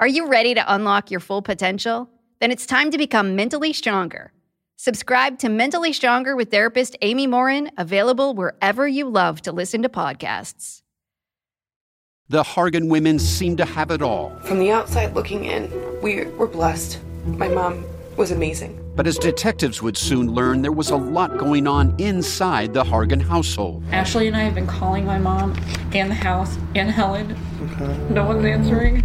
Are you ready to unlock your full potential? Then it's time to become mentally stronger. Subscribe to Mentally Stronger with therapist Amy Morin, available wherever you love to listen to podcasts. The Hargan women seem to have it all. From the outside looking in, we were blessed. My mom was amazing. But as detectives would soon learn, there was a lot going on inside the Hargan household. Ashley and I have been calling my mom and the house and Helen. Okay. No one's answering.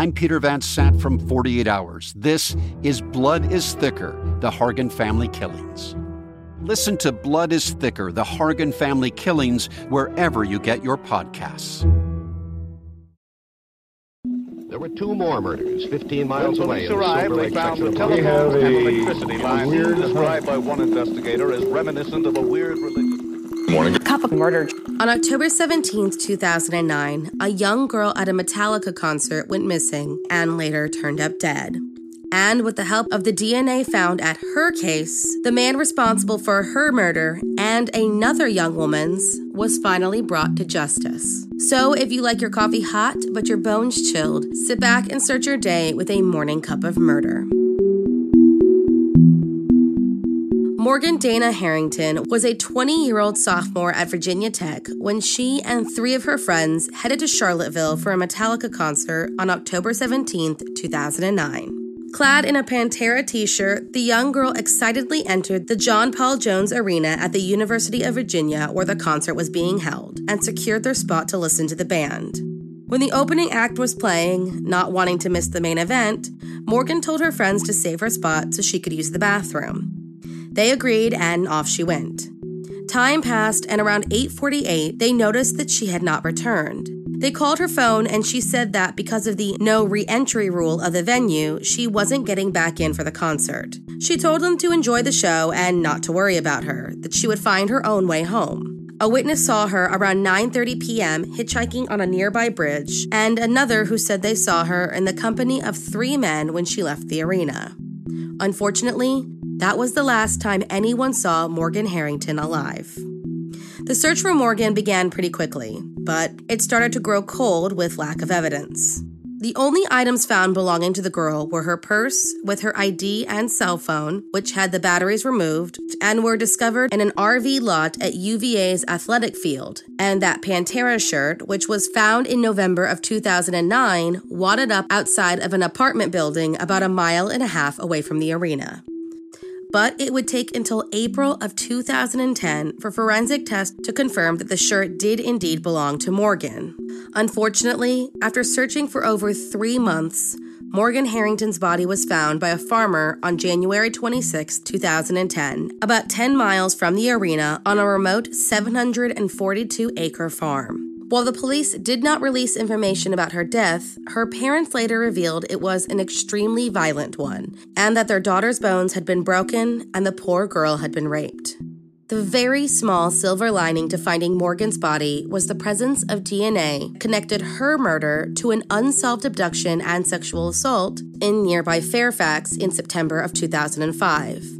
I'm Peter Van Sant from 48 Hours. This is Blood is Thicker The Hargan Family Killings. Listen to Blood is Thicker The Hargan Family Killings wherever you get your podcasts. There were two more murders 15 miles when away. Police arrived, they found the telephone and electricity lines described by one investigator as reminiscent of a weird religion. Morning. Couple murdered. On October 17, 2009, a young girl at a Metallica concert went missing and later turned up dead. And with the help of the DNA found at her case, the man responsible for her murder and another young woman's was finally brought to justice. So, if you like your coffee hot but your bones chilled, sit back and start your day with a morning cup of murder. Morgan Dana Harrington was a 20 year old sophomore at Virginia Tech when she and three of her friends headed to Charlottesville for a Metallica concert on October 17, 2009. Clad in a Pantera t shirt, the young girl excitedly entered the John Paul Jones Arena at the University of Virginia where the concert was being held and secured their spot to listen to the band. When the opening act was playing, not wanting to miss the main event, Morgan told her friends to save her spot so she could use the bathroom. They agreed and off she went. Time passed and around 8:48 they noticed that she had not returned. They called her phone and she said that because of the no re-entry rule of the venue, she wasn't getting back in for the concert. She told them to enjoy the show and not to worry about her, that she would find her own way home. A witness saw her around 9:30 p.m. hitchhiking on a nearby bridge, and another who said they saw her in the company of 3 men when she left the arena. Unfortunately, that was the last time anyone saw Morgan Harrington alive. The search for Morgan began pretty quickly, but it started to grow cold with lack of evidence. The only items found belonging to the girl were her purse with her ID and cell phone, which had the batteries removed, and were discovered in an RV lot at UVA's athletic field, and that Pantera shirt, which was found in November of 2009, wadded up outside of an apartment building about a mile and a half away from the arena but it would take until April of 2010 for forensic tests to confirm that the shirt did indeed belong to Morgan. Unfortunately, after searching for over three months, Morgan Harrington's body was found by a farmer on January 26, 2010, about 10 miles from the arena on a remote 742 acre farm. While the police did not release information about her death, her parents later revealed it was an extremely violent one, and that their daughter's bones had been broken and the poor girl had been raped. The very small silver lining to finding Morgan's body was the presence of DNA connected her murder to an unsolved abduction and sexual assault in nearby Fairfax in September of 2005.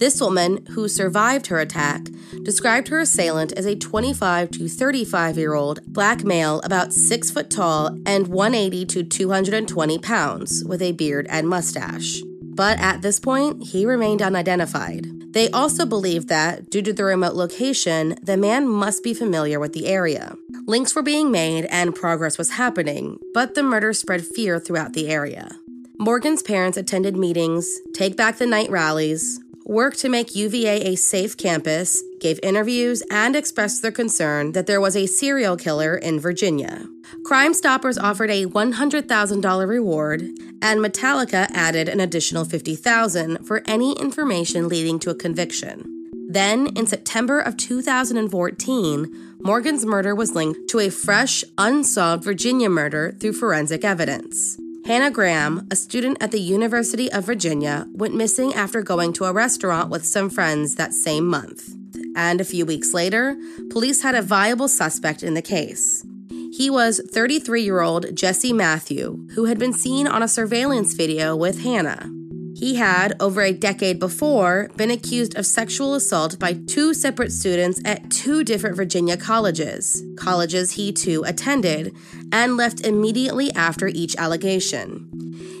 This woman, who survived her attack, described her assailant as a 25 to 35 year old black male about 6 foot tall and 180 to 220 pounds with a beard and mustache. But at this point, he remained unidentified. They also believed that, due to the remote location, the man must be familiar with the area. Links were being made and progress was happening, but the murder spread fear throughout the area. Morgan's parents attended meetings, take back the night rallies, worked to make UVA a safe campus, gave interviews, and expressed their concern that there was a serial killer in Virginia. Crime Stoppers offered a $100,000 reward, and Metallica added an additional 50,000 for any information leading to a conviction. Then, in September of 2014, Morgan's murder was linked to a fresh, unsolved Virginia murder through forensic evidence. Hannah Graham, a student at the University of Virginia, went missing after going to a restaurant with some friends that same month. And a few weeks later, police had a viable suspect in the case. He was 33 year old Jesse Matthew, who had been seen on a surveillance video with Hannah. He had, over a decade before, been accused of sexual assault by two separate students at two different Virginia colleges, colleges he too attended, and left immediately after each allegation.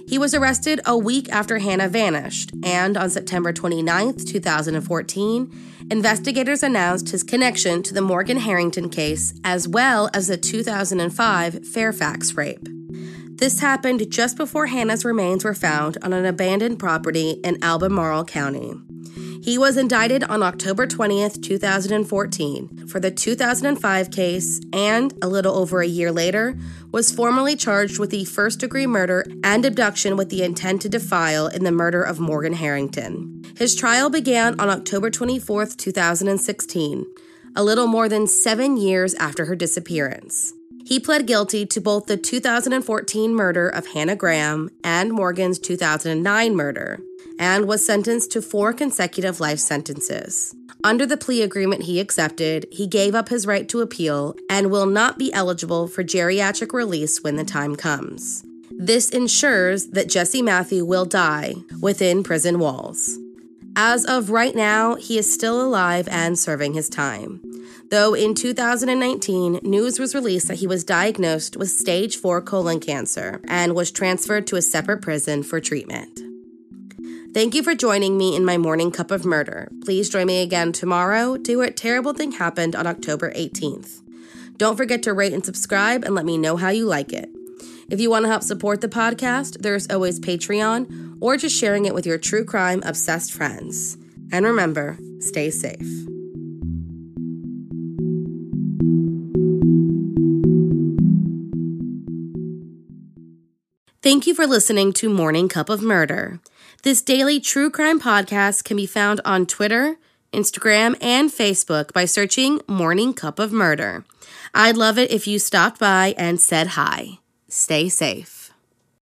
He was arrested a week after Hannah vanished, and on September 29, 2014, investigators announced his connection to the Morgan Harrington case as well as the 2005 Fairfax rape. This happened just before Hannah's remains were found on an abandoned property in Albemarle County. He was indicted on October 20th, 2014, for the 2005 case and, a little over a year later, was formally charged with the first degree murder and abduction with the intent to defile in the murder of Morgan Harrington. His trial began on October 24th, 2016, a little more than seven years after her disappearance. He pled guilty to both the 2014 murder of Hannah Graham and Morgan's 2009 murder, and was sentenced to four consecutive life sentences. Under the plea agreement he accepted, he gave up his right to appeal and will not be eligible for geriatric release when the time comes. This ensures that Jesse Matthew will die within prison walls. As of right now, he is still alive and serving his time though in 2019, news was released that he was diagnosed with stage 4 colon cancer and was transferred to a separate prison for treatment. Thank you for joining me in my morning cup of murder. Please join me again tomorrow to hear what terrible thing happened on October 18th. Don't forget to rate and subscribe and let me know how you like it. If you want to help support the podcast, there's always Patreon or just sharing it with your true crime obsessed friends. And remember, stay safe. Thank you for listening to Morning Cup of Murder. This daily true crime podcast can be found on Twitter, Instagram, and Facebook by searching Morning Cup of Murder. I'd love it if you stopped by and said hi. Stay safe.